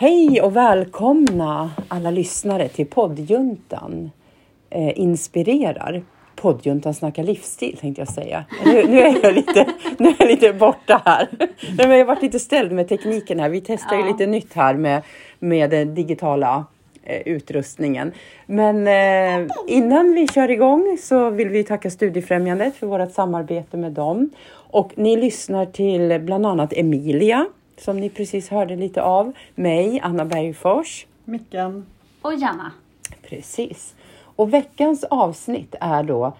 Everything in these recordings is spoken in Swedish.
Hej och välkomna alla lyssnare till poddjuntan eh, inspirerar. Poddjuntan snackar livsstil tänkte jag säga. Nu, nu, är, jag lite, nu är jag lite borta här. jag har varit lite ställd med tekniken här. Vi testar ju Ja. lite nytt här med, med den digitala eh, utrustningen. Men eh, innan vi kör igång så vill vi tacka Studiefrämjandet för vårt samarbete med dem. Och ni lyssnar till bland annat Emilia som ni precis hörde lite av. Mig, Anna Bergfors. Mickan. Och Janna. Precis. Och veckans avsnitt är då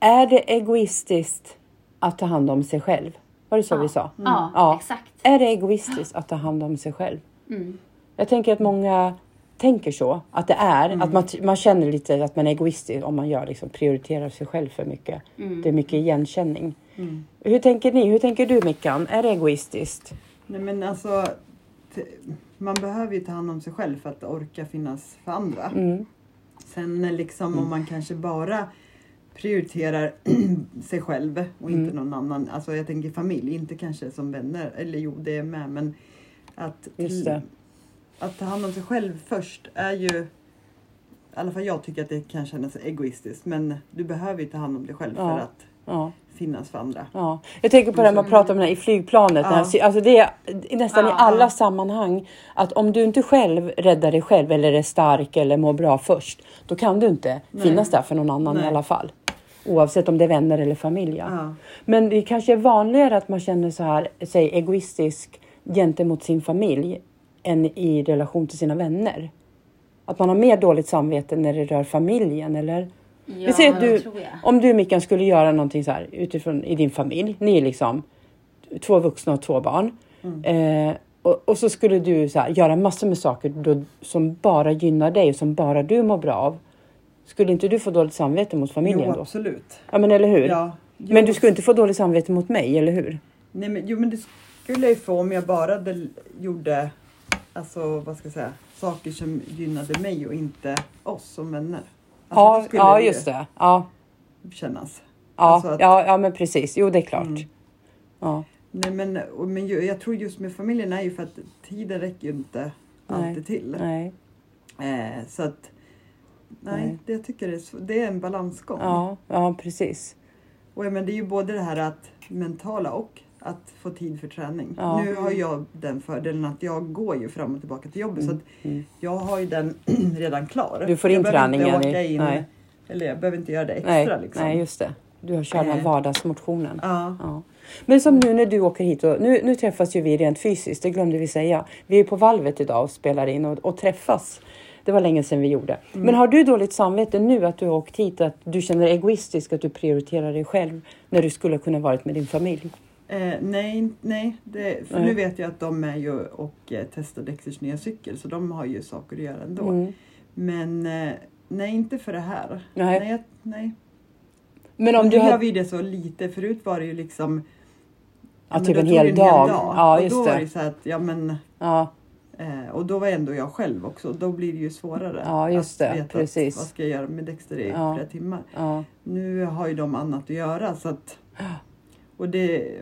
Är det egoistiskt att ta hand om sig själv? Var det så vi sa? Ja, Ja. exakt. Är det egoistiskt att ta hand om sig själv? Mm. Jag tänker att många tänker så, att det är. Att man, man känner lite att man är egoistisk om man gör, liksom, prioriterar sig själv för mycket. Mm. Det är mycket igenkänning. Hur tänker ni? Hur tänker du Mickan? Är det egoistiskt? Nej men alltså, man behöver ju ta hand om sig själv för att orka finnas för andra. Mm. Sen liksom om man kanske bara prioriterar sig själv och inte Mm. någon annan. Alltså jag tänker familj, inte kanske som vänner. Eller jo, det är med. Men att, att ta hand om sig själv först är ju i alla fall jag tycker att det kan kännas egoistiskt. Men du behöver ju ta hand om dig själv Ja. för att Ja. finnas för andra. Ja, jag tänker på det här man pratar om det här i flygplanet. Ja. Alltså det är nästan i Ja. alla sammanhang att om du inte själv räddar dig själv eller är stark eller mår bra först, då kan du inte Nej. finnas där för någon annan i Nej. alla fall. Oavsett om det är vänner eller familj. ja. Ja. Men det kanske är vanligare att man känner så här, säg egoistisk gentemot sin familj än i relation till sina vänner. Att man har mer dåligt samvete när det rör familjen eller Ja, vi säger att du, om du Mickan skulle göra någonting så här utifrån i din familj. Ni är liksom två vuxna och två barn. Eh, och, och så skulle du så här, göra massor med saker då, som bara gynnar dig och som bara du mår bra av. Skulle inte du få dåligt samvete mot familjen Jo, då? absolut. Ja men eller hur? Ja. Jo, Men du skulle inte få dåligt samvete mot mig, eller hur? Nej, men, jo men det skulle jag ju få om jag bara hade, gjorde alltså, vad ska jag säga, saker som gynnade mig och inte oss som vänner. Alltså, ja, skulle ja ju just det. Ja, Kännas. ja, Alltså att- ja, ja men precis. Jo det är klart. Mm. Ja, Nej, men, och, men jag tror just med familjen är ju för att tiden räcker ju inte Nej. alltid till. nej. Eh, så att nej, Nej. Det, jag tycker det är, det är en balansgång. Ja, ja precis. Och men, det är ju både det här att mentala och att få tid för träning. Ja. Nu har jag den fördelen att jag går ju fram och tillbaka till jobbet så att Mm. jag har ju den redan klar. Du får jag in inte träningen åka i- in, nej. Eller jag behöver inte göra det extra Nej, liksom. nej, just det. Du har kört den här Eh. vardagsmotionen. Ja. Ja. Men som nu när du åker hit, och nu, nu träffas ju vi rent fysiskt, det glömde vi säga. Vi är på valvet idag och spelar in och, och träffas. Det var länge sedan vi gjorde. Mm. Men har du dåligt samvete nu att du har åkt hit, att du känner egoistisk, att du prioriterar dig själv när du skulle kunna varit med din familj? Eh, nej, nej. Det, för Nej. nu vet jag att de är ju och eh, testar Dexters nya cykel så de har ju saker att göra ändå. Mm. Men eh, nej, inte för det här. Nej. Nej. nej. Men Och om nu du har... vi det så lite. Förut var det ju liksom Ja, men typ en tog det hel dag. Ja, och just då var det. det så att, ja men Ja, Eh, och då var ändå jag själv också. Då blir det ju svårare. Ja, just att det. veta Precis. Att, vad ska jag göra med Dexter i Ja. flera timmar. ja, Nu har ju de annat att göra. Så att, och det,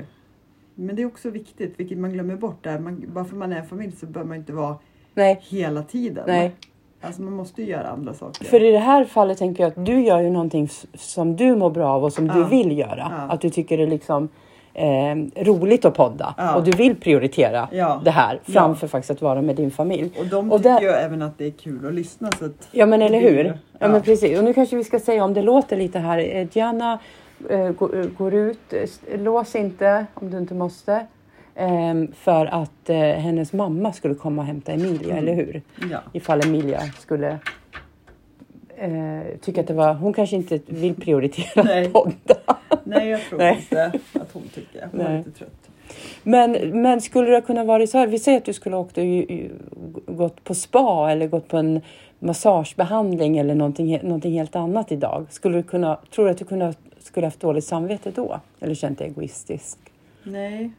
men det är också viktigt, vilket man glömmer bort. Där. Man, bara för man är en familj så bör man inte vara nej. hela tiden. Nej. Alltså man måste ju göra andra saker. För i det här fallet tänker jag att du gör ju någonting som du mår bra av och som du Ja. vill göra. Ja. Att du tycker det är liksom eh, roligt att podda Ja. och du vill prioritera det här framför faktiskt att vara med din familj. Och de Och tycker där- ju även att det är kul att lyssna. Så att Ja men eller hur? Ja. men precis. Och nu kanske vi ska säga om det låter lite här. eh, Gianna eh, går, eh, går ut. eh, Lås inte om du inte måste. Ehm, för att eh, hennes mamma skulle komma och hämta Emilia, Mm. eller hur? Ja. Ifall Emilia skulle eh, tycka att det var... Hon kanske inte vill prioritera Nej. podda. Nej, jag tror Nej. inte att hon tycker. Hon är Nej. lite trött. Men, men skulle det kunna vara så här? Vi säger att du skulle ha åkt och gått på spa eller gått på en massagebehandling eller någonting, någonting helt annat idag. Skulle du kunna, tror du att du kunde, skulle haft dåligt samvete då? Eller känt dig egoistisk? Nej,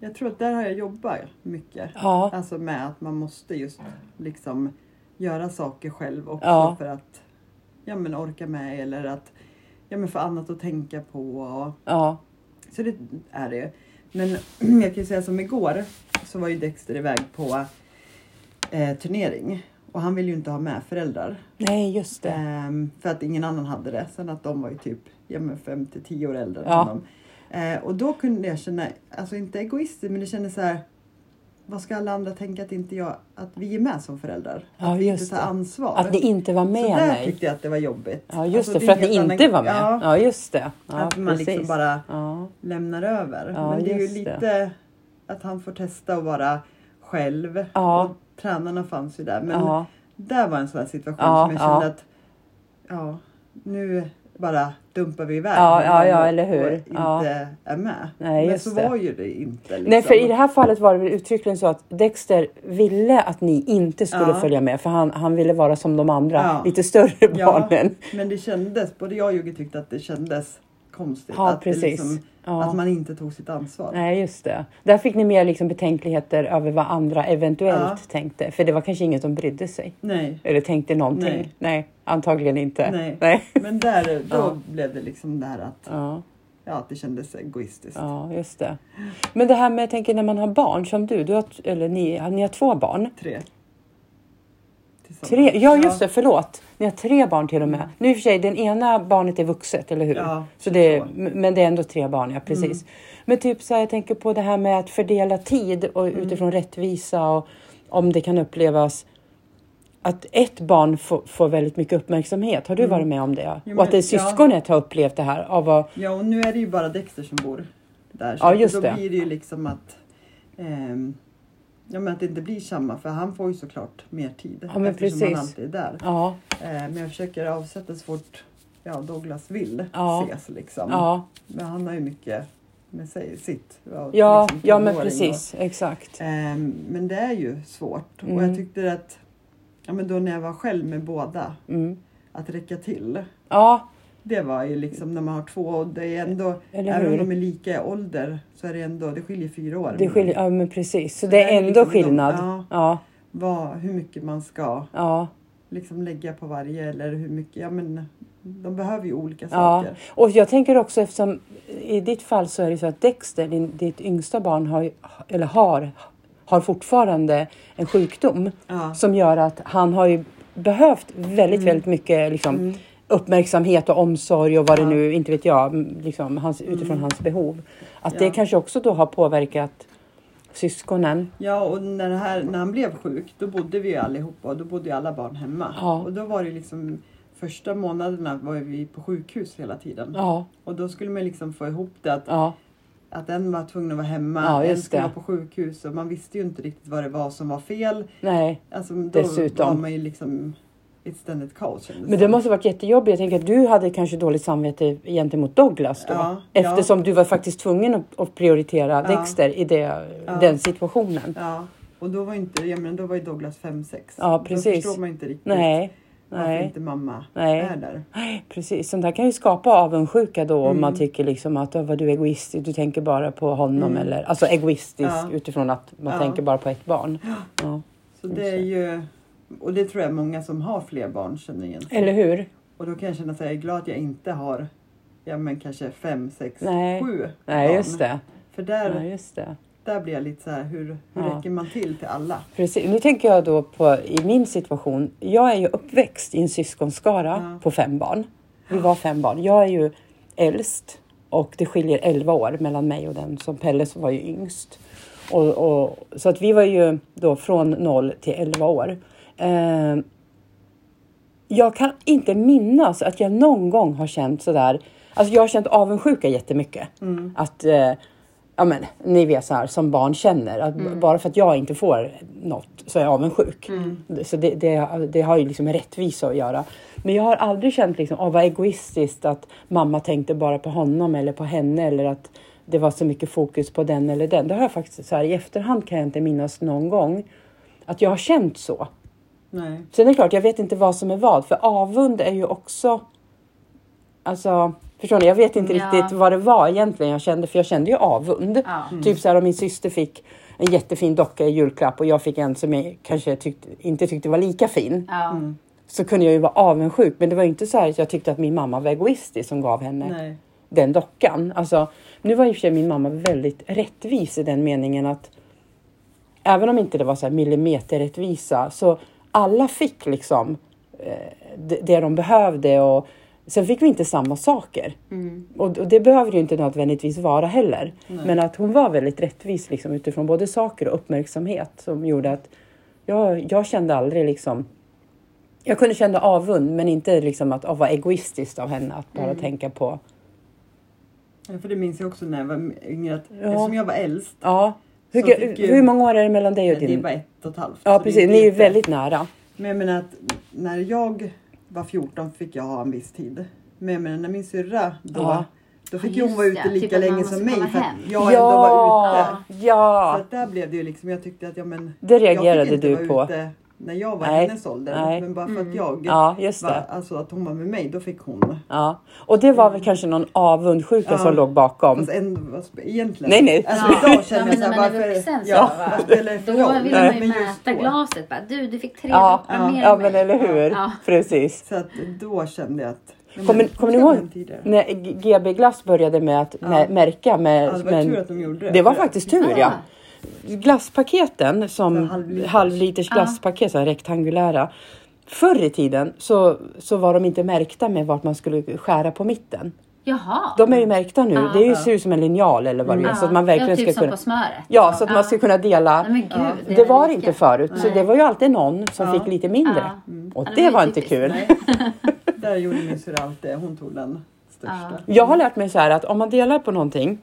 jag tror att där har jag jobbat mycket. Ja, Alltså med att man måste just liksom göra saker själv också Ja. för att ja, men orka med eller att ja, men få annat att tänka på. Och, ja, så det är det ju. Men jag kan ju säga som igår så var ju Dexter iväg på eh, turnering. Och han ville ju inte ha med föräldrar. Nej, just det. Ehm, för att ingen annan hade det. Sen att de var ju typ ja, men fem till tio år äldre än Ja. honom. Eh, och då kunde jag känna, alltså inte egoistiskt men det kändes så här. Vad ska alla andra tänka att inte jag, att vi är med som föräldrar? Ja, att vi inte tar det. ansvar. Att ni inte var så med där mig. tyckte jag att det var jobbigt. Ja, just Alltså, det. För att är ni inte var med. Ja, Ja, just det. Ja, att man liksom precis. bara Ja, lämnar över. Men det är ju det. lite att han får testa att vara själv. Ja. Och tränarna fanns ju där. Men ja, där var en sån situation Ja, som jag kände ja. att ja, nu bara dumpar vi iväg Ja, ja, ja, eller hur. inte är med. Nej, Men så det. var ju det inte. Liksom. Nej, för i det här fallet var det väl uttryckligen så att Dexter ville att ni inte skulle Ja. följa med för han, han ville vara som de andra, lite större barnen. Men det kändes, både jag och Jugge tyckte att det kändes konstigt. Ja, att, det precis. liksom, Ja. att man inte tog sitt ansvar. Nej, just det. Där fick ni mer liksom betänkligheter över vad andra eventuellt Ja. tänkte. För det var kanske ingen som brydde sig. Nej. Eller tänkte någonting. Nej. antagligen inte. Nej. Nej. Men där, då blev det liksom det här att, Ja, ja, att det kändes egoistiskt. ja, just det. Men det här med, jag tänker när man har barn som du, du har, eller ni, ni har två barn. Tre. Tre, ja just det, förlåt. Ni har tre barn till och med. Nu i och för sig, den ena barnet är vuxet, eller hur? Ja, så det, så. Men det är ändå tre barn, ja precis. Men typ så här, jag tänker på det här med att fördela tid och utifrån rättvisa och om det kan upplevas att ett barn får, får väldigt mycket uppmärksamhet. Har du varit med om det? Jo, och att det men- syskonet har upplevt det här av att Ja, och nu är det ju bara Dexter som bor där. Så Ja, just då det. blir det ju liksom att, ehm, ja, men att det inte blir samma. För han får ju såklart mer tid. Ja, men eftersom precis. han alltid är där. Ja, Eh, men jag försöker avsätta så fort ja, Douglas vill Ja. ses. Liksom. ja, Men han har ju mycket med sig, sitt. Ja, ja, liksom ja men precis, exakt. Och, ehm, men det är ju svårt. Och Mm. jag tyckte att, ja, men då när jag var själv med båda, Mm. att räcka till. Ja, Det var ju liksom när man har två och det är ändå, även om de är lika i ålder så är det ändå, det skiljer fyra år. det skiljer, ja men precis. Så Så det är ändå liksom de- skillnad. ja. Ja, Vad, hur mycket man ska ja. liksom lägga på varje eller hur mycket, ja men de behöver ju olika Ja, saker. och jag tänker också eftersom i ditt fall så är det så att Dexter, din, ditt yngsta barn, har, eller har, har fortfarande en sjukdom Ja. som gör att han har ju behövt väldigt, väldigt mycket liksom, Mm. Uppmärksamhet och omsorg och vad Ja. det nu, inte vet jag, liksom, hans, utifrån hans behov. Att det Ja. kanske också då har påverkat syskonen. Ja, och när, det här, när han blev sjuk då bodde vi ju allihopa och då bodde ju alla barn hemma. Ja. Och då var det liksom första månaderna var vi på sjukhus hela tiden. Ja, Och då skulle man liksom få ihop det att, ja, att en var tvungen att vara hemma, Ja, en skulle det. vara på sjukhus och man visste ju inte riktigt vad det var som var fel. nej. Alltså, då Dessutom. var man ju liksom ett ständigt kaos Men det måste varit jättejobbigt. Jag tänker att du hade kanske dåligt samvete gentemot Douglas då. Ja, eftersom du var faktiskt tvungen att, prioritera Ja. Dexter i det, Ja. den situationen. Ja, och då var, inte, ja, men då var ju Douglas 5-6. Ja, Då precis. förstår man inte riktigt Nej, varför nej, inte mamma Nej. är där. nej, precis. Sånt där kan ju skapa avundsjuka då om Mm. man tycker liksom att "Åh, vad du är egoistisk, du tänker bara på honom Mm. eller alltså egoistisk Ja. utifrån att man Ja. tänker bara på ett barn. Ja. Så det är ju, och det tror jag många som har fler barn känner igen sig. Eller hur? Och då kan jag känna att jag är glad att jag inte har ja, men kanske fem, sex, Nej. sju Nej, barn. just det. För där, Nej, just det. där blir jag lite så här, hur, hur Ja. räcker man till till alla? Precis. Nu tänker jag då på i min situation. Jag är ju uppväxt i en syskonskara Ja. på fem barn. Vi var fem barn. Jag är ju äldst och det skiljer 11 år mellan mig och den som Pelle som var ju yngst. Och, och, så att vi var ju då från 0 till 11 år. Eh, jag kan inte minnas att jag någon gång har känt sådär. Alltså jag har känt avundsjuka jättemycket. Mm. Att, eh, ja men ni vet så här som barn känner. Att b- Bara för att jag inte får något så är jag avundsjuk. Så det, det, det har ju liksom med rättvisa att göra. Men jag har aldrig känt liksom, åh vad egoistiskt att mamma tänkte bara på honom eller på henne. Eller att det var så mycket fokus på den eller den. Det har jag faktiskt så här i efterhand kan jag inte minnas någon gång. Att jag har känt så. Nej. Sen är det klart, jag vet inte vad som är vad. För avund är ju också... Alltså, förstår ni? Jag vet inte Ja. riktigt vad det var egentligen jag kände. För jag kände ju avund. Ja. Typ så här om min syster fick en jättefin docka i julklapp och jag fick en som jag kanske tyckte, inte tyckte var lika fin. Ja. Mm. Så kunde jag ju vara avundsjuk. Men det var ju inte så här att jag tyckte att min mamma var egoistisk som gav henne Nej. den dockan. Alltså, nu var i och för sig min mamma väldigt rättvis i den meningen att även om inte det var så här millimeterrättvisa, så alla fick liksom eh, det, de behövde och sen fick vi inte samma saker. Och, och det behöver ju inte nödvändigtvis vara heller. Men att hon var väldigt rättvis liksom, utifrån både saker och uppmärksamhet som gjorde att jag, jag kände aldrig liksom jag kunde känna avund men inte liksom att oh, vara egoistiskt av henne att bara tänka på Ja, för det minns jag också när jag var yngre. Att Ja. Eftersom jag var äldst. Ja. Hur, Så fick ju- hur många år är det mellan dig och Det är din? bara ett och ett halvt. Ja precis, ni är ju väldigt nära. Men jag menar att när jag var 14 fick jag ha en viss tid. Men jag menar när min syrra då, Ja. då fick Ja, ju hon vara ute det. lika Typ länge som mig för att jag ändå var ute. ja, Så ja. där blev det ju liksom, jag tyckte att ja men. Det reagerade jag fick inte du vara på. Ute när jag var Nej. hennes ålder. Nej. Men bara för Mm. att jag Ja, just var, det. alltså att hon var med mig, då fick hon. Ja. Och det var väl kanske någon avundsjuka Ja. som låg bakom. Fast en, vad egentligen. Nej, nej. Alltså Ja. idag känner Ja, jag men såhär, när man är varför, vuxen så ja, va? vad spelar det för Då roll? vill man ju Men just mäta då- glaset. Bara, du, du fick tre Ja, droppar ja. mer Ja än men mig. eller hur, Ja. precis. Så att då kände jag att... men Kommer- kommer ni ska ihåg? tidigare. När GB Glass började med att Ja. mä- märka med... Ja, det var men- tur att de gjorde det. det var För- faktiskt tur Ah. ja. Glasspaketen Så som halvliters. halvliters glasspaket, så här rektangulära. Förr i tiden så, så var de inte märkta med vart man skulle skära på mitten. Jaha. De är ju märkta nu. Ja. det är ju, ser ut som en linjal eller vad det är. Ja. Så att man verkligen ja, typ ska som kunna... på smöret. Ja, så att man Ja. ska kunna dela. Nej, men gud. Det är var inte förut, så Nej. det var ju alltid någon som fick lite mindre. Ja. Och det var inte kul. Nej. Där gjorde min syrra alltid. Hon tog den största. Jag har lärt mig så här att om man delar på någonting.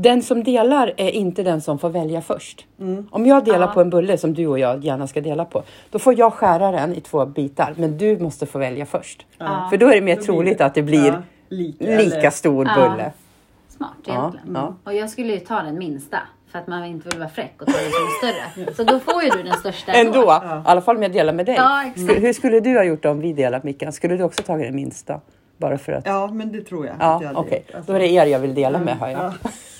Den som delar är inte den som får välja först. Mm. Om jag delar Ja. på en bulle som du och jag gärna ska dela på. Då får jag skära den i två bitar. Men du måste få välja först. Ja. För då är det mer Då troligt det- att det blir ja, lika, lika stor Ja. bulle. Smart Ja, egentligen. ja. Och jag skulle ju ta den minsta. För att man inte vill vara fräck och ta den större. Så då får ju du den största Ändå, Ja. i alla fall om jag delar med dig. Ja, exakt. Sk- Hur skulle du ha gjort om vi delat Mickan? Skulle du också tagit den minsta? Bara för att... Ja, Ja, men det tror jag. hade okej. gjort. Alltså, Då är det er jag vill dela med hör jag.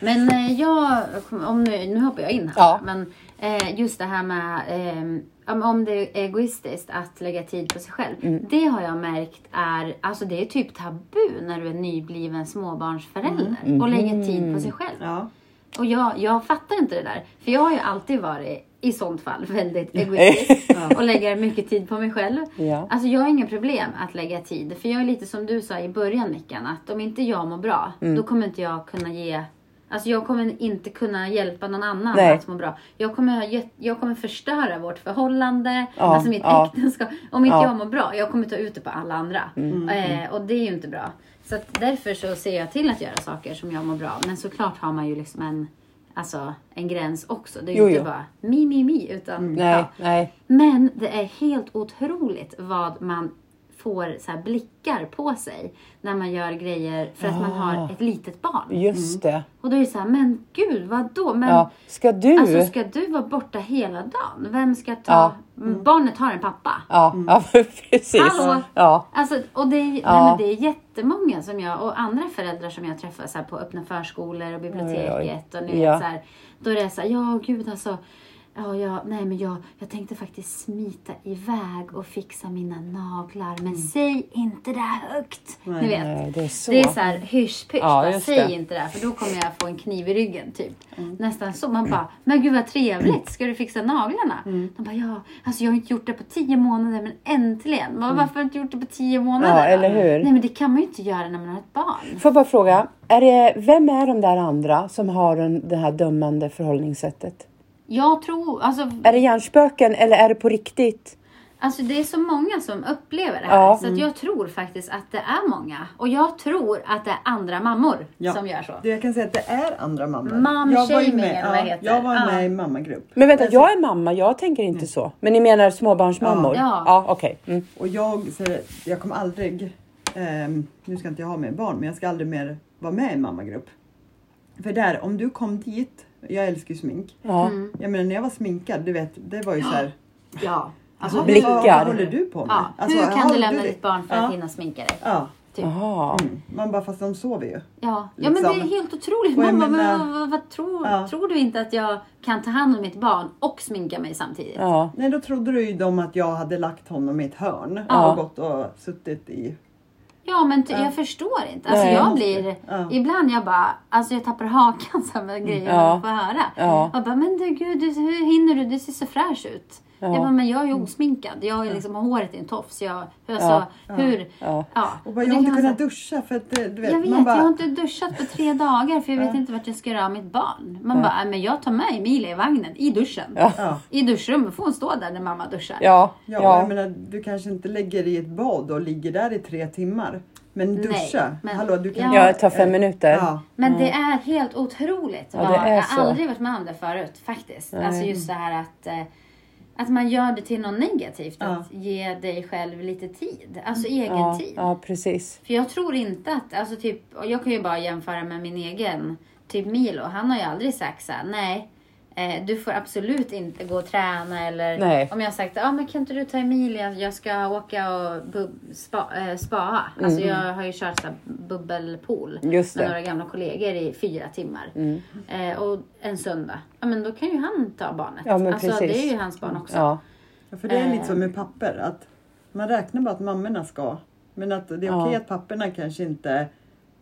Men eh, jag, om nu, nu hoppar jag in här. Ja. Men eh, just det här med eh, om- det är egoistiskt att lägga tid på sig själv. Mm. Det har jag märkt är, alltså det är typ tabu när du är nybliven småbarnsförälder. Mm. Och lägga tid på sig själv. Ja. Och jag, jag fattar inte det där. För jag har ju alltid varit i sånt fall väldigt egoistisk. och lägger mycket tid på mig själv. Ja. Alltså jag har inga problem att lägga tid. För jag är lite som du sa i början Mickan. Att om inte jag mår bra. Mm. Då kommer inte jag kunna ge Alltså jag kommer inte kunna hjälpa någon annan Nej. att må bra. Jag kommer, jag kommer förstöra vårt förhållande, Ja, alltså mitt ja. äktenskap. Om inte Ja. jag mår bra, jag kommer ta ut det på alla andra. Mm. Eh, och det är ju inte bra. Så därför så ser jag till att göra saker som jag mår bra. Men såklart har man ju liksom en, alltså, en gräns också. Det är ju Jo, inte jo. bara mi, mi, mi. Utan, Nej, ja. nej. Men det är helt otroligt vad man får så här blickar på sig när man gör grejer för att man Ah. har ett litet barn. Just det. Och då är det så här, men gud vad då? Men Ja. Ska du? alltså ska du vara borta hela dagen? Vem ska ta? Ja. Mm. Barnet har en pappa. Ja, ja precis. Hallå? Ja. Alltså, och det, är, nej, Ja. men det är jättemånga som jag och andra föräldrar som jag träffar så här, på öppna förskolor och biblioteket. Och ni Ja. så här, då är det så här, ja gud alltså. Ja, ja, nej men jag, jag tänkte faktiskt smita iväg och fixa mina naglar. Men säg inte det högt. Ni vet. Nej, det är så. Det är så här hysch-pysch. Ja, bara, säg det. inte det för då kommer jag få en kniv i ryggen typ. Mm. Nästan så. Man bara, men gud vad trevligt. Ska du fixa naglarna? Mm. De bara, ja. Alltså jag har inte gjort det på tio månader men äntligen. Man, Varför har du inte gjort det på tio månader? Mm. Ja, eller hur? Nej men det kan man ju inte göra när man har ett barn. Får jag bara fråga, är det, vem är de där andra som har den, det här dömande förhållningssättet? Jag tror, alltså, Är det hjärnspöken eller är det på riktigt? alltså det är så många som upplever det här. Ja. Så att jag tror faktiskt att det är många. Och jag tror att det är andra mammor Ja. som gör så. Det jag kan säga att det är andra mammor. Mom Jag var ju shaming, med- eller vad ja, det heter. Jag var Ja. med i mammagrupp. Men vänta, jag är mamma, jag tänker inte så. Men ni menar småbarnsmammor? Ja. ja okej. Mm. Och jag, jag kommer aldrig, ehm, nu ska inte jag ha mer barn, men jag ska aldrig mer vara med i mammagrupp. För där, om du kom dit, jag älskar ju smink. Ja. Mm. Jag menar när jag var sminkad, du vet, det var ju så här. Ja. Alltså, "Jaha, blickar. Vad, vad håller du på med? Ja. Alltså, Hur kan "Jaha, du lämna det- ditt barn för ja. att hinna sminka dig? Ja. Typ. Mm. Man bara, fast de sover ju. Ja, ja men det Liksom. är helt otroligt. Och menar- men vad, vad, vad tror, Ja. tror du inte att jag kan ta hand om mitt barn och sminka mig samtidigt? Ja. Nej, då trodde du ju de att jag hade lagt honom i ett hörn Ja. och gått och suttit i Ja men ty- jag förstår inte. Alltså Nej. jag blir, Ja. ibland jag bara, alltså jag tappar hakan så här med grejer Ja. jag får höra. Ja. Jag bara, men du gud, du, hur hinner du? Du ser så fräsch ut. Jag bara, men jag är ju osminkad. Jag är liksom, har håret i en tofs. Jag, alltså, hur? Ja. Ja. Och bara, jag det har inte kunnat duscha för att eh, du vet, jag vet, man bara, jag har inte duschat på tre dagar för jag vet inte vart jag ska göra av mitt barn. Man bara, "Nej, men jag tar med Emilia i vagnen, i duschen. Ja. I duschrummet får hon stå där när mamma duschar. Ja, Ja, ja. jag menar, du kanske inte lägger i ett bad och ligger där i tre timmar. Men Nej, duscha, men- hallå du kan... Ja. Ja, ta fem minuter. Ja, Men det är helt otroligt. Ja, det är jag har aldrig varit med om det förut faktiskt. Nej. Alltså just så här att, eh, att man gör det till något negativt. Ja. Att ge dig själv lite tid. Alltså egen Ja, tid. ja, precis. För jag tror inte att, alltså typ, och jag kan ju bara jämföra med min egen, typ Milo. Han har ju aldrig sagt så här, nej. Eh, du får absolut inte gå och träna eller Nej. om jag har sagt ah, men kan inte du ta Emilia, jag ska åka och bub- spa, eh, spaa. Alltså jag har ju kört så bubbelpool Mm. Just med några gamla kollegor i fyra timmar. Mm. Eh, och en söndag, ja men då kan ju han ta barnet. Ja, men alltså precis. det är ju hans barn också. Ja, Ja, för det är lite Eh. som med papper. Att man räknar bara att mammorna ska. Men att det är Ja. okej att papperna kanske inte...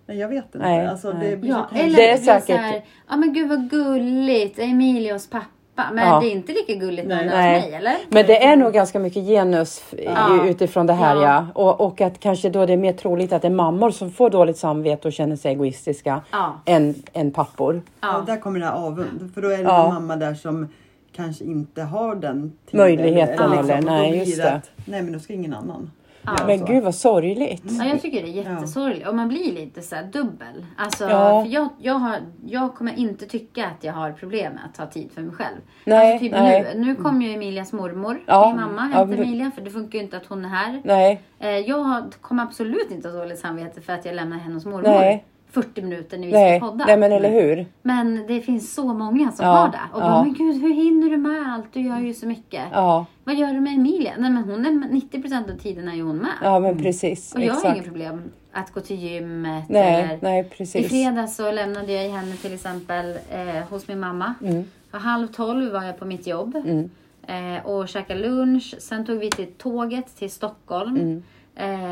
Nej, jag vet inte. Nej, alltså, nej. Det blir Ja, eller Det är det, säkert- så här, ja men gud vad gulligt, Emilios pappa. Men Ja. det är inte lika gulligt Nej. hos mig, eller? Men det är nog ganska mycket genus Ja. utifrån det här ja. Ja. Och, och att kanske då det är mer troligt att det är mammor som får dåligt samvete och känner sig egoistiska Ja. än, än pappor. Ja, Ja. där kommer det här avund. För då är det Ja. en mamma där som kanske inte har den Möjligheten eller- och då nej, just det. Att, nej men då ska ingen annan Ja. Men så. gud vad sorgligt. Ja, jag tycker det är jättesorgligt. Och man blir lite så här dubbel. Alltså, Ja. för jag, jag, har, jag kommer inte tycka att jag har problem med att ta tid för mig själv. Nej, alltså, typ nej. Nu, nu kom ju Emilias mormor, Ja. min mamma, Ja, hämta men- Emilia. För det funkar ju inte att hon är här. Nej, Eh, jag kommer absolut inte ha dåligt samvete för att jag lämnar henne hos mormor. Nej. 40 minuter när vi nej, ska podda. nej men eller hur. Men det finns så många som Ja, har det. Och ja. bara, men gud hur hinner du med allt? Du gör ju så mycket. Ja, Vad gör du med Emilia? Nej men hon är 90% av tiden är ju hon med. ja men precis. Och jag har Exakt. inga problem att gå till gymmet. Nej, eller... nej I precis. fredags så lämnade jag henne till exempel eh, hos min mamma. Mm. Och halv tolv var jag på mitt jobb. Mm. Eh, och käkade lunch. Sen tog vi till tåget till Stockholm. Mm.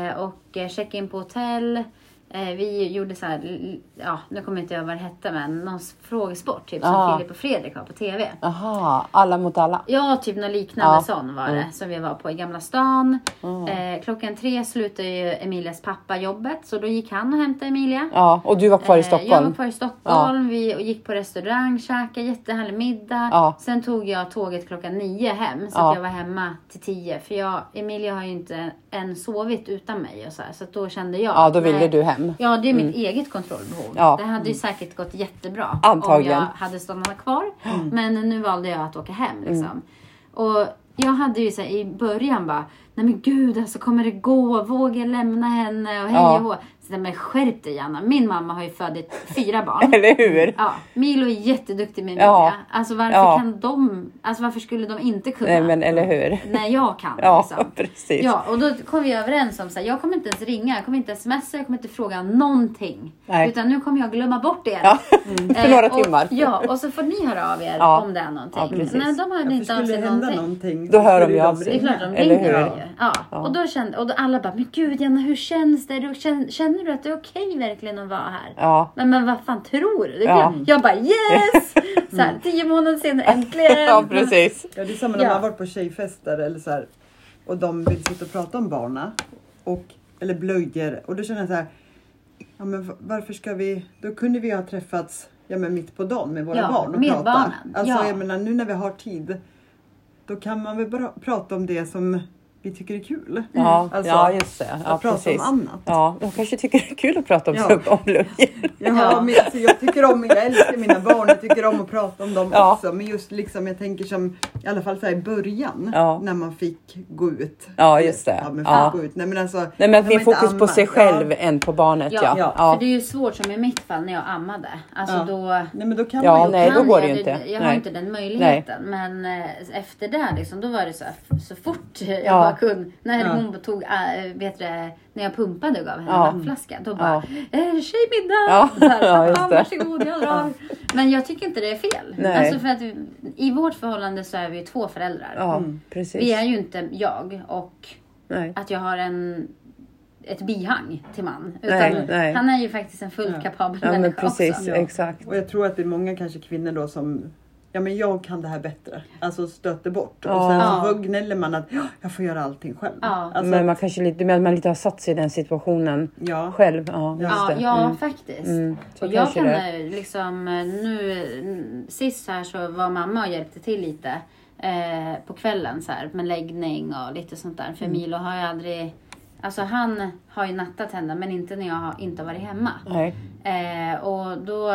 Eh, och eh, checkade in på hotell. Eh, vi gjorde så här, ja nu kommer inte jag vad det hette men någon frågesport typ som Ah. Filip och Fredrik har på TV. Aha, alla mot alla. Ja, typ något liknande Ja. sån var det. Mm. Som vi var på i Gamla stan. Mm. Eh, klockan tre slutade ju Emilias pappa jobbet. Så då gick han och hämtade Emilia. Ja, och du var kvar i Eh, Jag var Stockholm. kvar i Stockholm. Vi gick på restaurang, käkade jättehärlig middag. Sen tog jag tåget klockan nio hem. Så att jag var hemma till tio. För jag, Emilia har ju inte än sovit utan mig. Och så här, så då kände jag. Ja, då ville nej. du hem. Ja, det är mitt eget kontrollbehov. Ja. Det hade ju säkert gått jättebra Antagligen. om jag hade stannat kvar. Men nu valde jag att åka hem liksom. Och jag hade ju så här, i början bara, nej men gud alltså kommer det gå? Vågar jag lämna henne? Och hej Ja. och hå. Så nej, men skärp dig Anna. Min mamma har ju fött fyra barn. Eller hur? Ja, Milo är jätteduktig med Emilia. Ja. Alltså varför Ja. kan de, alltså varför skulle de inte kunna? Nej men eller hur. När jag kan Ja, liksom. precis. Ja, och då kom vi överens om så här, jag kommer inte ens ringa, jag kommer inte smsa, jag kommer inte fråga någonting. Nej. Utan nu kommer jag glömma bort er. Ja, Eh, för några och, timmar. Ja, och så får ni höra av er Ja. om det är någonting. Ja, precis. Nej, de hörde Ja, inte av sig det någonting. någonting Då hör de ju av sig. Det är klart de Eller ringer hur? ju. Ja. Och då kände, och då alla bara, men gud Janna hur känns det? Du, känner, känner du att det är okej verkligen att vara här? Ja. Men, men vad fan tror du? Ja. Jag bara yes! Så här, tio månader senare, äntligen! ja, precis. Ja, det är samma när Ja. man har varit på tjejfester eller så här, och de vill sitta och prata om barna och eller blöjor och då känner jag så här. Ja, men varför ska vi? Då kunde vi ha träffats ja, men mitt på dagen med våra Ja, barn och med prata. barnen. Alltså, Ja. jag menar, nu när vi har tid. Då kan man väl bara prata om det som vi tycker är kul. Ja, Alltså, ja just det. Ja, att prata precis. om annat. Ja, de kanske tycker det är kul att prata om, Ja. om. Jag, Ja. har, men, alltså, jag tycker om, jag älskar mina barn, jag tycker om att prata om dem Ja. också. Men just liksom, jag tänker som, i alla fall så här i början, Ja. när man fick gå ut. Ja, just det. Ja, men Ja. gå ut. Nej, men alltså, Nej men att mer fokus på ammar. sig själv än på barnet. Ja, Ja, ja. ja. För det är ju svårt som i mitt fall när jag ammade. Alltså Ja. då... Nej men då kan Ja, man ju nej, då går det jag, ju inte. Jag har Nej. inte den möjligheten. Men eh, efter det liksom, då var det så här, så fort jag Ja. bara kunde. När Ja. hon tog, äh, vet du, när jag pumpade och gav henne Ja. vattflaska. Då bara, Ja. eh, tjejmiddag! Ja, Så här, ja, just "Ja, det. Varsågod, jag drar. Men jag tycker inte det är fel. Nej. Alltså för att i vårt förhållande så är vi ju två föräldrar. ja Mm. precis. Vi är ju inte jag och Nej. att jag har en ett bihang till man. Utan Nej, nej. han är ju faktiskt en fullt kapabel Ja men människa precis, också. Ja. exakt. Och jag tror att det är många kanske kvinnor då som Ja men jag kan det här bättre. Alltså stöter bort. Och Ja. sen Ja. så gnäller man att "Ja, jag får göra allting själv. Ja. Alltså, men man kanske lite, men man lite har satt sig i den situationen ja. själv. Ja, just Ja, det. ja Mm. faktiskt. Mm, så och jag kanske kan det. eh, liksom eh, nu mm, sist här så var mamma och hjälpte till lite eh, på kvällen så här med läggning och lite sånt där. För Mm. Milo har ju aldrig, alltså han har ju nattat henne men inte när jag har inte har varit hemma. Nej. Eh, och då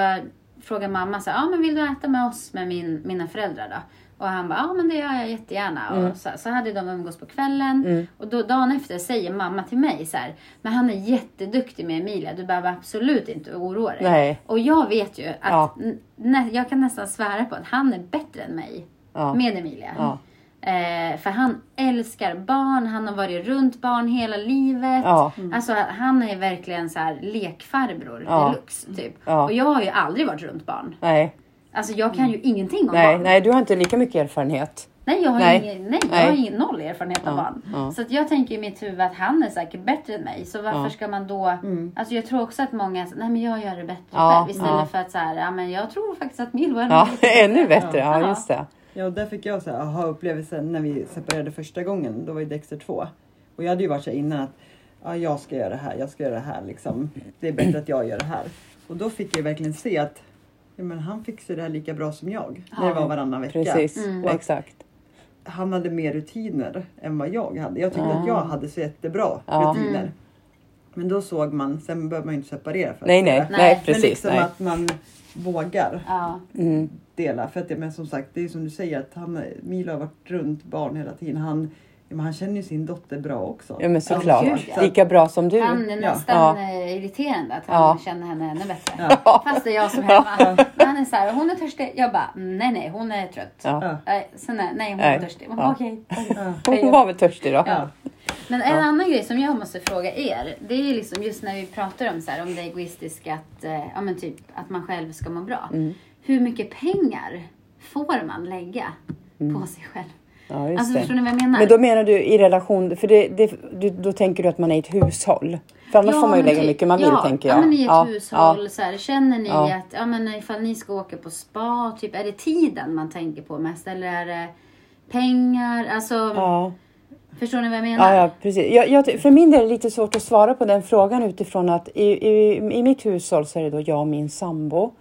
frågar mamma så här, ah, men vill du äta med oss med min, mina föräldrar då? Och han bara, ja men det gör jag jättegärna. Mm. Och så, så hade de umgås på kvällen. Och då, dagen efter säger mamma till mig så här, men han är jätteduktig med Emilia, du behöver absolut inte oroa dig. Nej. Och jag vet ju att, Ja. jag kan nästan svära på att han är bättre än mig Ja. med Emilia. Ja. Eh, för han älskar barn, han har varit runt barn hela livet. Ja. Alltså han är verkligen så här lekfarbror Ja. deluxe typ. Ja. Och jag har ju aldrig varit runt barn. Nej. Alltså jag kan ju ingenting om Nej, barn. nej, du har inte lika mycket erfarenhet. Nej, jag har, Nej. Ingen, nej, jag Nej. har ingen noll erfarenhet av barn. Så att jag tänker i mitt huvud att han är säkert bättre än mig. Så varför ska man då... Alltså jag tror också att många säger, nej men jag gör det bättre Ja, själv. Istället för att så här, ja men jag tror faktiskt att Milo är Ja, ännu bättre. Ja. just det. Ja, och där fick jag så här, aha-upplevelsen när vi separerade första gången. Då var ju Dexter två. Och jag hade ju varit så här innan att ja, jag ska göra det här, jag ska göra det här. Liksom. Det är bättre att jag gör det här. Och då fick jag verkligen se att ja, men han fixar det här lika bra som jag. När det var varannan vecka. Precis, Mm. Exakt. han hade mer rutiner än vad jag hade. Jag tyckte Ja. att jag hade så jättebra Ja. rutiner. Mm. Men då såg man, sen behöver man ju inte separera för att Nej, nej, Nej. precis. Men liksom nej. att man vågar Ja. Mm. dela. För att det, men som sagt, det är som du säger att han, Milo har varit runt barn hela tiden. Han, men han känner ju sin dotter bra också. Ja, men såklart. gud, ja. Lika bra som du. Han är nästan Ja. eh, irriterande att han Ja. känner henne ännu bättre. Ja. Fast det är jag som är hemma. Men han är så här, hon är törstig. Jag bara, mm, nej nej hon är trött. Ja. Nej, sen är, nej hon Nej. är törstig. Ja. Okej. Hon var väl törstig då? Ja. Men en annan grej som jag måste fråga er. Det är liksom just när vi pratar om, så här, om det egoistiska att, eh, ja, men typ, att man själv ska må bra. Mm. Hur mycket pengar får man lägga på sig själv? Ja, just Alltså det. förstår ni vad jag menar? Men då menar du i relation, för det, det, du, då tänker du att man är i ett hushåll? För annars får man ju lägga typ- mycket man vill ja, tänker jag. Ja, men i ett ja, hushåll. Så här, känner ni Ja. att ja, men ifall ni ska åka på spa, typ, är det tiden man tänker på mest? Eller är det pengar? Alltså, Ja, förstår ni vad jag menar? ja, ja precis. Jag, jag, för min del är det lite svårt att svara på den frågan utifrån att i, i, i mitt hushåll så är det då jag och min sambo.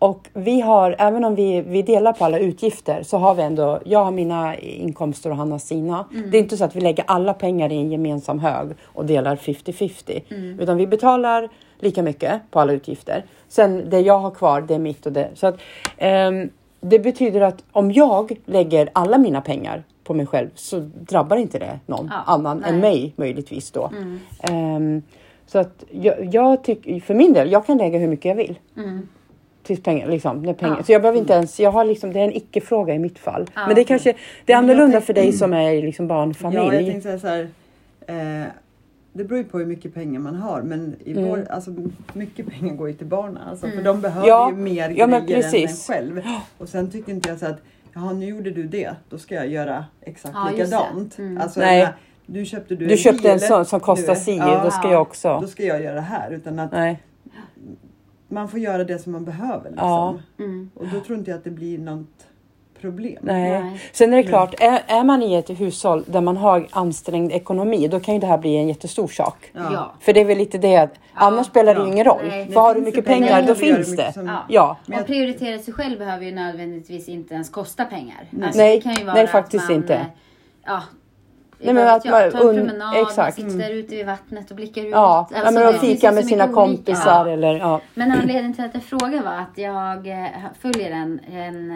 Och vi har, även om vi, vi delar på alla utgifter, så har vi ändå, jag har mina inkomster och han har sina. Det är inte så att vi lägger alla pengar i en gemensam hög och delar 50-50. Utan vi betalar lika mycket på alla utgifter. Sen det jag har kvar, det är mitt och det. Så att, ehm, det betyder att om jag lägger alla mina pengar på mig själv så drabbar inte det någon Ja, annan nej. än mig möjligtvis då. Ehm, så att jag, jag tycker, för min del, jag kan lägga hur mycket jag vill Mm. Till pengar. Liksom, när pengar. Ja. Så jag behöver inte ens, jag har liksom, det är en icke-fråga i mitt fall. Ja, Men det är kanske, det är annorlunda tänk- för dig som är liksom barnfamilj. Ja, jag tänkte säga så här. Eh, det beror ju på hur mycket pengar man har men i Mm. vår, alltså, mycket pengar går ju till barnen. Alltså, För de behöver Ja, ju mer ja, grejer än en precis. själv. Och sen tycker inte jag så att jaha nu gjorde du det, då ska jag göra exakt Ja, likadant. Mm. Alltså, Nej. du köpte du, Du en köpte bil, en sån som kostar si, ja, då ska jag också. Då ska jag göra det här. Utan att Nej. Man får göra det som man behöver. Liksom. Ja. Mm. Och då tror inte jag att det blir något problem. Nej. Nej. Sen är det klart, är, är man i ett hushåll där man har ansträngd ekonomi, då kan ju det här bli en jättestor sak. Ja. För det är väl lite det, annars spelar det ju Ja. ingen roll. Nej. För har du mycket pengar pengar, då finns det. som- Ja. Ja. Och prioritera sig själv behöver ju nödvändigtvis inte ens kosta pengar. Alltså, Nej, det kan ju vara nej, faktiskt man, inte. eh, Ja, Nej, men att man- ta en promenad, exakt. man sitter ute vid vattnet och blickar ut. Ja, Alltså, ja men de finns ju fika så med sina kompisar Ja. eller ja. Men anledningen till att jag frågar var att jag eh, följer en, en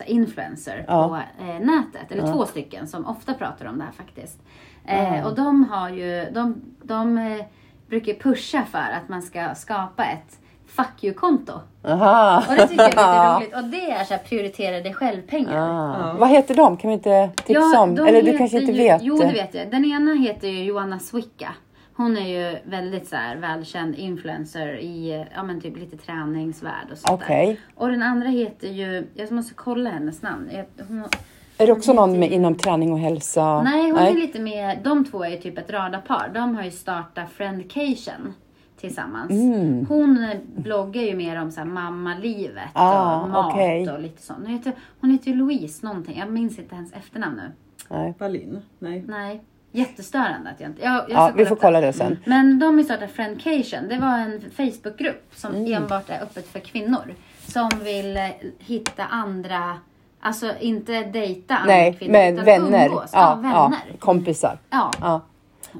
eh, influencer Ja. på eh, nätet, eller Ja. två stycken som ofta pratar om det här faktiskt. Eh, och de har ju, de, de eh, brukar pusha för att man ska skapa ett fuck you-konto. Aha. Och det tycker jag är lite roligt. Och det är så här, prioritera dig själv-pengar. Ah. Vad heter de? Kan vi inte tipsa om? de Eller du kanske inte ju, vet? Jo, det vet jag. Den ena heter ju Joanna Swicka. Hon är ju väldigt så här, välkänd influencer i ja, men typ lite träningsvärld och sånt Okej. där. Och den andra heter ju, jag måste kolla hennes namn. Hon, Är det också någon med, inom träning och hälsa? Nej, hon är lite mer, de två är ju typ ett radarpar. De har ju startat Friendcation tillsammans. Mm. Hon eh, bloggar ju mer om så här, mammalivet Ah, och mat okej. och lite sånt. Hon heter, hon heter ju Louise någonting, jag minns inte hennes efternamn nu. Nej. Wallin? Nej. Nej, jättestörande att jag inte... Jag, jag Ja, vi får upp kolla det sen. Men de har startat Friendcation. Det var en Facebookgrupp som Mm. enbart är öppet för kvinnor. Som vill eh, hitta andra, alltså inte dejta andra Nej, kvinnor men utan vänner. umgås. Ja, vänner. ja, kompisar. Ja. Ja.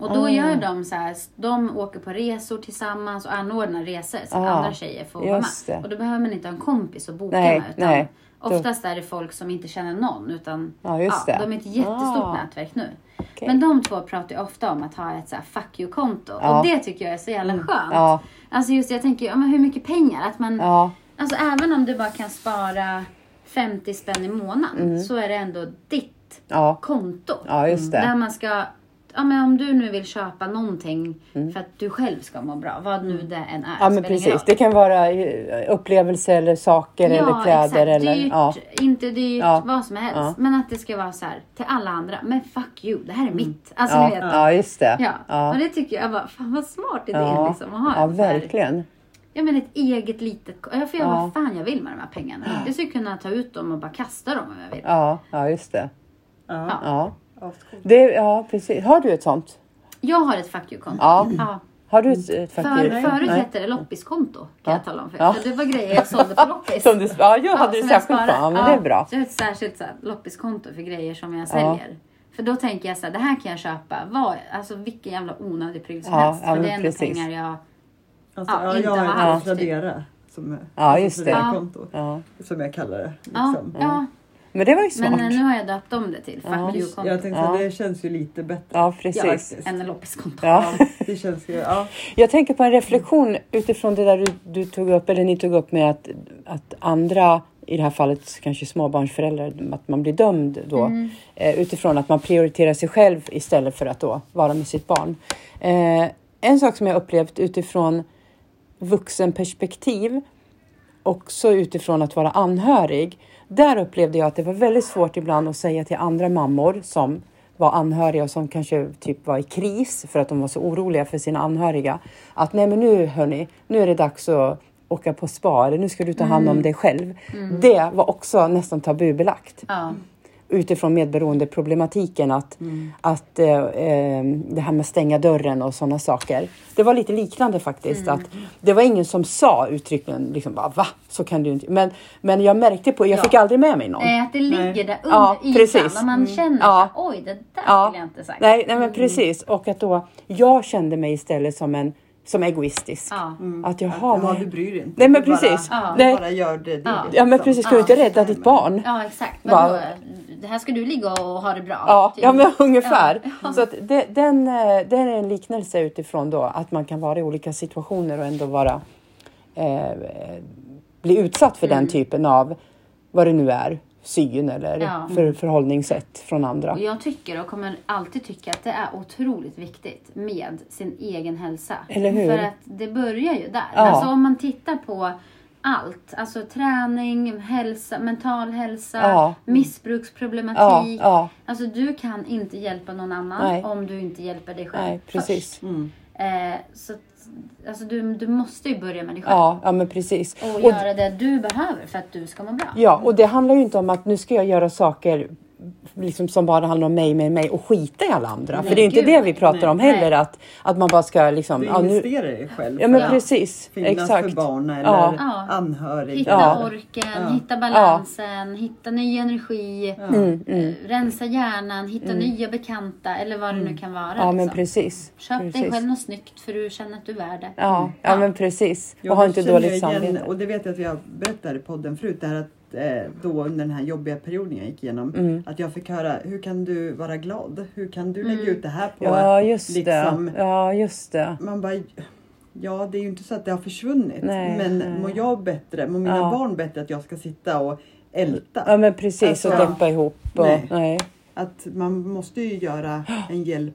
Och då gör de så här, de åker på resor tillsammans och anordnar resor så att Ah, andra tjejer får vara med. Och då behöver man inte ha en kompis att boka Nej, med. Utan nej. Oftast är det folk som inte känner någon. Utan, Ja, just det. De är ett jättestort Ah. nätverk nu. Okej. Men de två pratar ju ofta om att ha ett så här fuck you-konto. Ja. Mm. Och det tycker jag är så jävla skönt. Ja. Alltså just jag tänker, ja, men hur mycket pengar? Att man, Ja. Alltså även om du bara kan spara 50 spänn i månaden så är det ändå ditt Ja. konto. ja, Där man ska, ja men om du nu vill köpa någonting Mm. för att du själv ska må bra, vad nu det än är. Ja, men precis. Det kan vara eh, upplevelser eller saker eller kläder exakt. eller... Dyrt, Ja. inte dyrt, Ja. vad som helst. Ja. Men att det ska vara så här till alla andra. Men fuck you, det här är mitt. Alltså Ja, ni vet. ja, just det. Ja. Ja. och det tycker jag bara, fan vad smart idé Ja, liksom att ha ja verkligen. Ja men ett eget litet, jag får göra Ja. vad fan jag vill med de här pengarna. Jag skulle kunna ta ut dem och bara kasta dem om jag vill. Ja, ja just det. Ja. Ja. Det, ja, precis. Har du ett sånt? Jag har ett fuck you-konto. Ja. Ja. Har du ett, ett För, faktiskt? förut Nej. hette det loppiskonto kan Ja. jag tala om för Ja. För det var grejer jag sålde på loppis. Som du, ja, jag hade som jag särskilt. Ja, men det är bra. Så jag har ett särskilt så här, loppiskonto för grejer som jag säljer. För då tänker jag så här, det här kan jag köpa. Vad, alltså vilken jävla onödig pryl som Ja, helst. ja, För det är ändå pengar jag... Alltså, Ja, ja, inte jag har haft, typ. Tradera. Som, Ja, just det. konto Ja. Som jag kallar det. Ja, Liksom. ja. Men det var ju smart. Men eh, nu har jag döpt om det till fuck Ja. you-konto. Jag tänkte Ja. att det känns ju lite bättre. Ja, precis. faktiskt. Än loppiskonto. Ja. Det känns ju, ja. Jag tänker på en reflektion utifrån det där du, du tog upp, eller ni tog upp med att, att andra, i det här fallet kanske småbarnsföräldrar, att man blir dömd då. Mm. Eh, utifrån att man prioriterar sig själv istället för att då vara med sitt barn. Eh, en sak som jag upplevt utifrån vuxenperspektiv, också utifrån att vara anhörig. Där upplevde jag att det var väldigt svårt ibland att säga till andra mammor som var anhöriga och som kanske typ var i kris för att de var så oroliga för sina anhöriga. Att nej men nu hörni, nu är det dags att åka på spa eller nu ska du ta hand om dig själv. Det var också nästan tabubelagt Ja. Utifrån medberoendeproblematiken att, att eh, eh, det här med stänga dörren och sådana saker. Det var lite liknande faktiskt. Att det var ingen som sa uttryckligen liksom bara va? Så kan du inte. Men, men jag märkte på, jag Ja. fick aldrig med mig någon. Nej, att det ligger Nej. där under Ja, ytan och man känner Ja. oj det där Ja. skulle jag inte sagt. Nej, nej men precis. Och att då jag kände mig istället som en som egoistisk. Ja. Att jaha, nej. du bryr dig inte. Nej, men Du bara- precis. Ja. Bara gör det. det Ja. Ja men precis, ska du inte Ja. rädda ditt barn? Ja exakt. Va? Vadå? Det här ska du ligga och ha det bra. Ja, typ. ja men ungefär. Ja. Så att det, den, eh, det är en liknelse utifrån då att man kan vara i olika situationer och ändå vara eh, bli utsatt för Mm. den typen av vad det nu är, syn eller Ja. för, förhållningssätt från andra. Och jag tycker och kommer alltid tycka att det är otroligt viktigt med sin egen hälsa. Eller hur? För att det börjar ju där. Ja. Alltså om man tittar på allt, alltså träning, hälsa, mental hälsa, Ja. missbruksproblematik. Ja, Alltså du kan inte hjälpa någon annan Nej. om du inte hjälper dig själv nej precis. Mm. Eh, så att, alltså du, du måste ju börja med dig själv. Ja, ja men precis. Och, Och, göra det du behöver för att du ska må bra. ja, och det handlar ju inte om att nu ska jag göra saker liksom som bara handlar om mig, mig, mig och skita i alla andra. Nej, för det är inte gud, det vi nej. pratar om Nej. heller. Att, att man bara ska liksom... Du Ja, nu, investerar i dig själv. ja men för att precis. Finnas Exakt. för barn eller Ja. Ja. anhöriga. Hitta Ja. orken, Ja. hitta balansen, hitta ny energi, Mm, mm. eh, rensa hjärnan, hitta nya bekanta eller vad det nu kan vara. Ja men liksom. precis. Köp dig precis. själv något snyggt för du känner att du är värd det. Ja, ja, men precis. Ja, och ha det inte dåligt samvete. Och det vet jag att vi har berättat i podden förut. Det här att då under den här jobbiga perioden jag gick igenom. Mm. Att jag fick höra, hur kan du vara glad? Hur kan du lägga Mm. ut det här på... Ja just liksom, det. Ja just det. Man bara, ja det är ju inte så att det har försvunnit. Nej, men nej. mår jag bättre? Mår mina Ja. barn bättre att jag ska sitta och älta? Ja men precis Alltså, och deppa ihop. Och, nej. nej. Att man måste ju göra en hjälp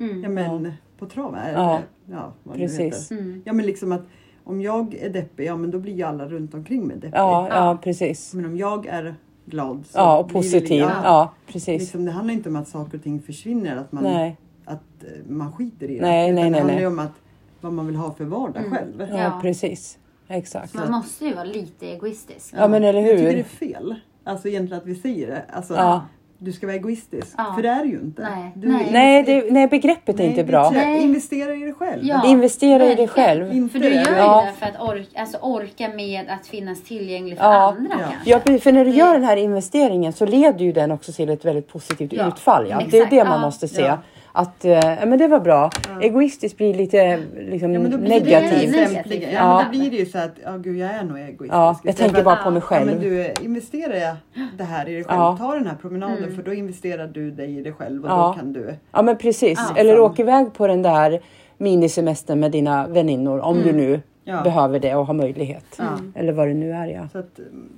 Mm. ja, men, på trav. Ja. ja Precis. heter. Mm. Ja men liksom att om jag är deppig, ja men då blir ju alla runt omkring mig deppiga. Ja, ja precis. Men om jag är glad. så Ja, och blir det- positiv. ja. Ja, precis. Liksom, det handlar inte om att saker och ting försvinner, att man, Nej. att eh, man skiter i det. Nej, Utan nej, det nej, handlar nej. ju om att, vad man vill ha för vardag själv. Ja, Ja. precis. Exakt. Man måste ju vara lite egoistisk. Ja, men eller Jag tycker det är hur? fel. Alltså egentligen att vi säger det. Alltså, Ja. Du ska vara egoistisk. Ja. För det är du ju inte. Nej. Du Nej. Nej, det, nej begreppet är Nej, inte det bra. Nej. Investera i dig själv. Ja. Investera i dig själv. Inte För du gör ju Ja. det för att orka, alltså orka med att finnas tillgänglig för Ja. andra Ja. kanske. Ja, för när du gör den här investeringen så leder ju den också till ett väldigt positivt Ja, utfall. Ja. Det är det man Ja. måste se. Ja. Att, eh, ja, men det var bra. Egoistiskt blir lite liksom, Ja, men då blir det negativt. Lämpligen. Ja. Ja, men då blir det ju så att, ja gud jag är nog egoistisk. Ja, jag tänker bara på mig Ja, själv. men du, investerar jag det här i dig själv. Ja. Ta den här promenaden Mm. för då investerar du dig i dig själv och Ja. då kan du... Ja men precis. Ja. Eller åk iväg på den där minisemestern med dina väninnor om du nu Ja. behöver det och har möjlighet. Ja. Eller vad det nu är ja. Så att mm,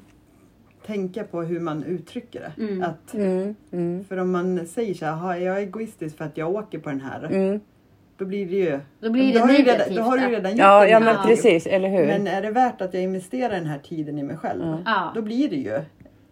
tänka på hur man uttrycker det. Mm. Att, Mm, mm, för om man säger så här, "Ha, jag är egoistisk för att jag åker på den här. mm. Då blir det ju... Då blir det har du ju redan, negativt. då har du ju redan gjort Ja, en ja men precis, eller hur? Men är det värt att jag investerar den här tiden i mig själv? Ja. Då blir det ju...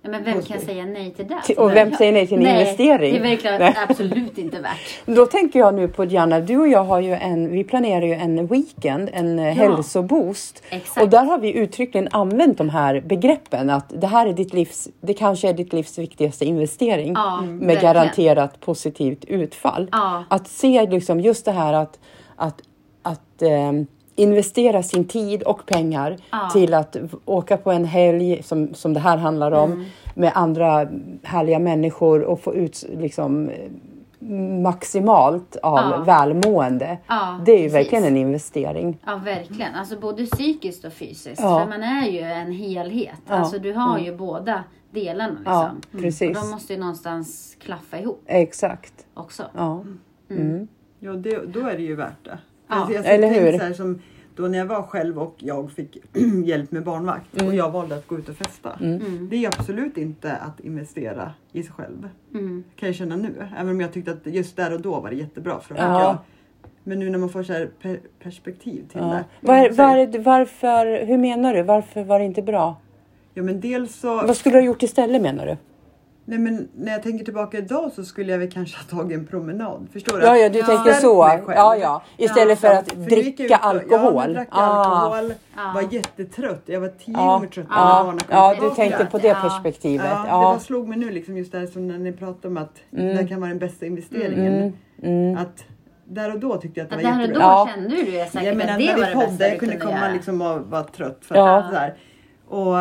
Men vem kan säga nej till det? Och vem säger nej till en nej, investering? Det är verkligen Nej. absolut inte värt. Då tänker jag nu på Diana, du och jag har ju en, vi planerar ju en weekend, en ja. hälsoboost. Exakt. Och där har vi uttryckligen använt de här begreppen att det här är ditt livs, det kanske är ditt livs viktigaste investering Ja, med verkligen. garanterat positivt utfall. Ja. Att se liksom just det här att, att, att ehm, investera sin tid och pengar Ja. till att åka på en helg som, som det här handlar om Mm. med andra härliga människor och få ut liksom maximalt av Ja. välmående. Ja, det är ju precis. verkligen en investering. Ja, verkligen. Alltså både psykiskt och fysiskt. Ja. För man är ju en helhet. Ja. Alltså du har ju båda delarna Ja, liksom. precis. Och de måste ju någonstans klaffa ihop Exakt. också. Ja. Mm. Ja, det, då är det ju värt det. Ja, jag eller hur? Så här, som då när jag var själv och jag fick hjälp med barnvakt och jag valde att gå ut och festa. Mm. Det är absolut inte att investera i sig själv. Mm. Kan jag känna nu. Även om jag tyckte att just där och då var det jättebra. För Ja. jag, men nu när man får så här per, perspektiv till Ja. det. Var, var, varför, hur menar du? Varför var det inte bra? Ja men dels så, Vad skulle du ha gjort istället menar du? Nej men när jag tänker tillbaka idag så skulle jag väl kanske ha tagit en promenad. Förstår du? Ja, ja du Ja. tänker så. Ja, ja. Istället för att För ut dricka och- Ja, alkohol. men drack Ah. alkohol. Ja. Var jättetrött. Jag var tio Ja. gånger tröttare när Ja, barnen kom ja, du tänkte på det Ja. perspektivet. Ja, det Ja. slog mig nu liksom just där som när ni pratade om att det kan vara den bästa investeringen. Mm, mm. Att där och då tyckte jag att det Ja, var där och då jättebra. Ja. kände du ju säkert Jag menar att det när var vi det bästa poddade, vi jag kunde kunde komma göra. liksom och vara trött. För Ja. att, sådär. Och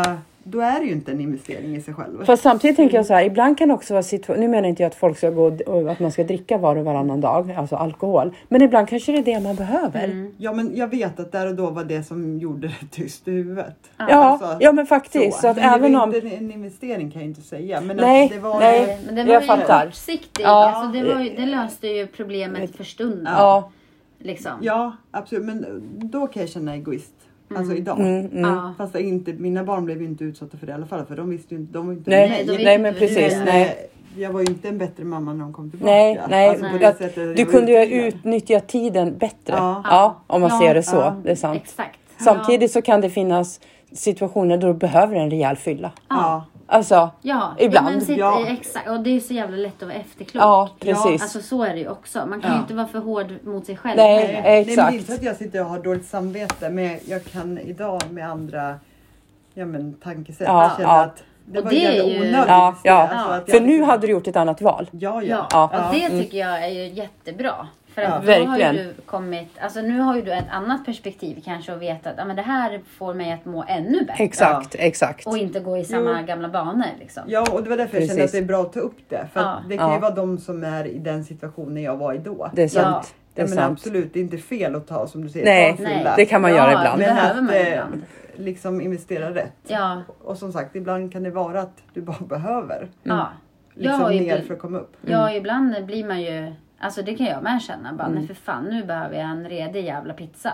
då är det ju inte en investering i sig själv. Fast samtidigt tänker jag så här, ibland kan det också vara situation, nu menar inte jag att folk ska gå och att man ska dricka var och varannan dag, alltså alkohol. Men ibland kanske det är det man behöver. Mm. Ja men jag vet att där och då var det som gjorde det tyst i huvudet. Ja, Alltså, ja men faktiskt. Så, att Men det även om... inte en investering kan jag inte säga. Men Nej, att det var nej. Men det Jag var ju fattar. kortsiktigt. Ja. Alltså det, var ju, det löste ju problemet för stunden. Ja, Liksom. Ja absolut men då kan jag känna egoist. Alltså idag. mm, mm. Ja. Fast inte, mina barn blev ju inte utsatta för det i alla fall för de visste ju inte, de var inte Nej, Nej, de nej, men precis. är. Nej. eh, Jag var ju inte en bättre mamma när de kom tillbaka. Nej, nej. Alltså, Nej. Att du kunde ju utnyttja tiden bättre. Ja. Ja, om man Ja, ser det så. Det är sant. Exakt. Samtidigt så kan det finnas situationer då du behöver en rejäl fylla. Ja. Alltså, Ja, Ibland. Ja, men sitt, Ja. Exakt. Och det är så jävla lätt att vara efterklok. ja precis. Alltså så är det ju också. Man kan Ja. ju inte vara för hård mot sig själv. Nej, heller. Nej, men det är exakt. inte så att jag sitter och har dåligt samvete men jag kan idag med andra ja, men, tankesätt Ja, känna ja. att det Och var det är ju- onödigt. Ja, ja. Alltså, För jag nu liksom- hade du gjort ett annat val. Ja, Ja, ja. Ja. och det Mm. tycker jag är ju jättebra. För Ja. att då har ju du kommit, alltså nu har ju du ett annat perspektiv kanske och vet att ja, men det här får mig att må ännu bättre. Exakt, exakt. Och inte gå i samma Jo. gamla banor liksom. Ja, och det var därför jag kände Precis. att det är bra att ta upp det. För Ja. att det kan Ja. ju vara de som är i den situationen jag var i då. Det är sant. Det är menar, sant. absolut, det är inte fel att ta som du säger, Nej, Nej. Det kan man göra ibland. det Men behöver att man eh, ibland. liksom investera rätt. Ja, Och som sagt, ibland kan det vara att du bara behöver ja. liksom Ja, mer ibland- för att komma upp. Ja, ibland blir man ju Alltså det kan jag med känna. Bara, nej för fan nu behöver jag en redig jävla pizza.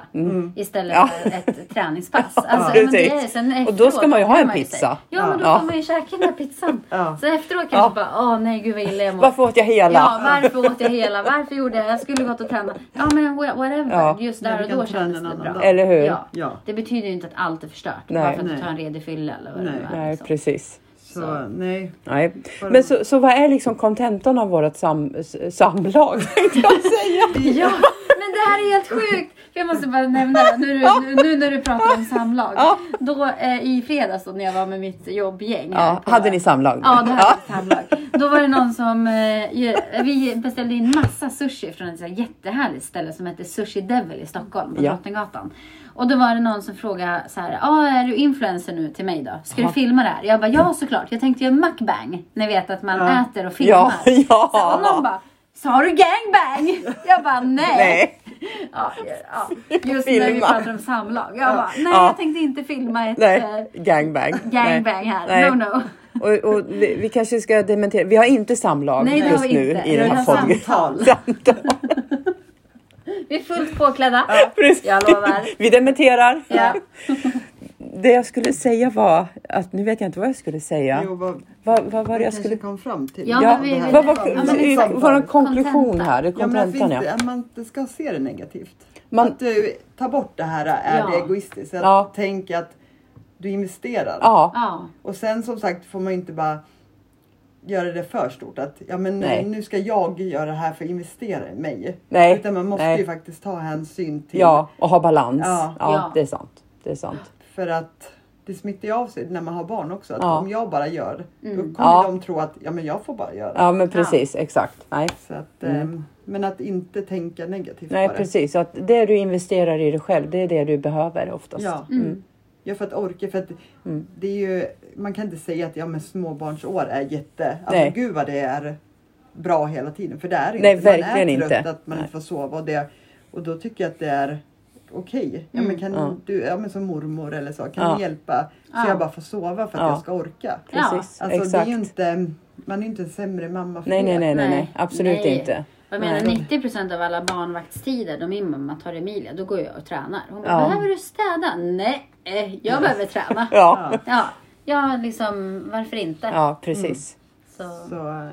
Istället Ja. för ett träningspass. Ja, Alltså, men det sen Och då ska efteråt man ju ha en pizza. säga, Ja, men då Ja. får man ju käka den här pizzan. Ja. Så efteråt kanske Ja. bara, åh nej gud vad illa jag mår. Varför åt jag hela? Ja, varför åt jag hela? Varför gjorde jag? Jag skulle gått och tränat. Ja men wha- whatever. Ja. Just där och då kändes det bra. dag. Eller hur? Ja. Ja. Det betyder ju inte att allt är förstört. Nej. Bara för att du tar en redig fylla eller vad det Nej. nu är. Nej, liksom. precis. Så nej. Nej. Men så, så vad är liksom kontentan av vårt sam, samlag? tänkte jag säga. Ja, men det här är helt sjukt. Jag måste bara nämna det, nu, nu, nu när du pratar om samlag. Ja. Då eh, i fredags då, när jag var med mitt jobbgäng. Ja, på- hade ni samlag? Ja, det hade vi samlag. Då var det någon som, eh, vi beställde in massa sushi från ett så jättehärligt ställe som heter Sushi Devil i Stockholm på Ja. Drottninggatan. Och då var det någon som frågade så här, ah, är du influencer nu till mig då? Ska Ja. du filma det här? Jag bara, ja såklart. Jag tänkte göra mukbang. Ni vet att man Ja. äter och filmar. Ja, ja. Så, och någon bara, sa du gangbang? Jag bara, nej. Nej. Ja, ja. Just när vi Filma. pratar om samlag. Jag bara, nej Ja. jag tänkte inte filma ett Nej, eh, gangbang. gangbang här. Nej. No no. Och, och vi, vi kanske ska dementera. Vi har inte samlag Nej, just nu inte. i den här podden. samtal. Samtal. Vi är fullt påklädda. Precis. Jag lovar. Vi dementerar. Ja. Det jag skulle säga var att nu vet jag inte vad jag skulle säga. Jo, vad, Vad, vad var det jag skulle... kom fram till. Ja, Ja, men vi- vi- vad var, ja, vår konklusion Kontenta. här? Ja, kontentan inte, ja. att man inte ska se det negativt. Man- Att du tar bort det här är Ja. det egoistiskt. Att Ja. tänka att du investerar. Ja, Ja. Och sen som sagt får man ju inte bara göra det för stort. Att ja, men Nej. nu ska jag göra det här för att investera i mig. Nej, Utan man måste nej. ju faktiskt ta hänsyn till. ja, och ha balans. Ja. Ja, Ja. det är sant. Det är sant. För att det smittar ju av sig när man har barn också. Att Ja. om jag bara gör, då kommer Ja. de tro att ja, men jag får bara göra. Ja, men precis. Exakt. Nej. Så att, ehm, men att inte tänka negativt Nej, det. precis. Att det du investerar i dig själv, det är det du behöver oftast. Ja. Mm. Ja, för att orka. För att Mm. det är ju, man kan inte säga att ja, men småbarnsår är jätte... Alltså Nej. gud vad det är bra hela tiden. För det är Nej, inte. Man verkligen är trött inte. att man Nej. inte får sova. Och, det, och då tycker jag att det är okej. Ja, Mm. men kan Ja. du, ja, men som mormor eller så, kan Ja. du hjälpa så Ja. jag bara får sova för att Ja. jag ska orka. Precis. Alltså, Exakt. det är ju inte, man är ju inte en sämre mamma för Nej, det. nej, nej, nej, nej. Nej. Absolut Nej. inte. Jag menar Nej. 90 procent av alla barnvaktstider då min mamma tar Emilia, då går jag och tränar. Hon bara, Ja. behöver du städa? Nej, jag behöver träna. Ja, Ja. Ja, liksom varför inte? ja precis. Så, Så,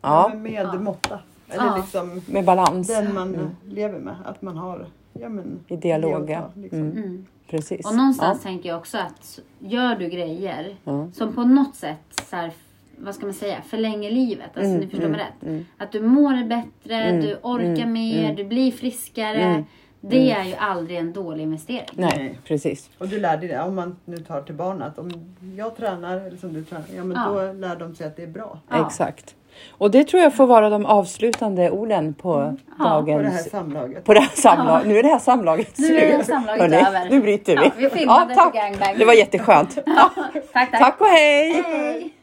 ja. Med Ja. måtta. Eller Ja. liksom Med balans. den man lever med. Att man har ja, men, I dialog, liksom. Mm. mm. Precis. Och någonstans tänker jag också att gör du grejer som på något sätt så här, vad ska man säga, förlänger livet. Alltså Mm, ni förstår mm, mig rätt. mm. Att du mår bättre, Mm, du orkar mm, mer, mm. du blir friskare. Mm, Det är ju aldrig en dålig investering. Nej, precis. Och du lär dig det, om man nu tar till barnen att om jag tränar eller som du tränar, ja men Ja. då lär de sig att det är bra. Ja. Exakt. Och det tror jag får vara de avslutande orden på Ja, På det här dagens... samlaget. På det här samlaget. Nu är det här samlaget Nu slut. är det här samlaget Hörrni, över. Nu bryter vi. Ja, vi filmade tack. för gangbang. Det var jätteskönt. Tack, tack. Tack och hej! Hej!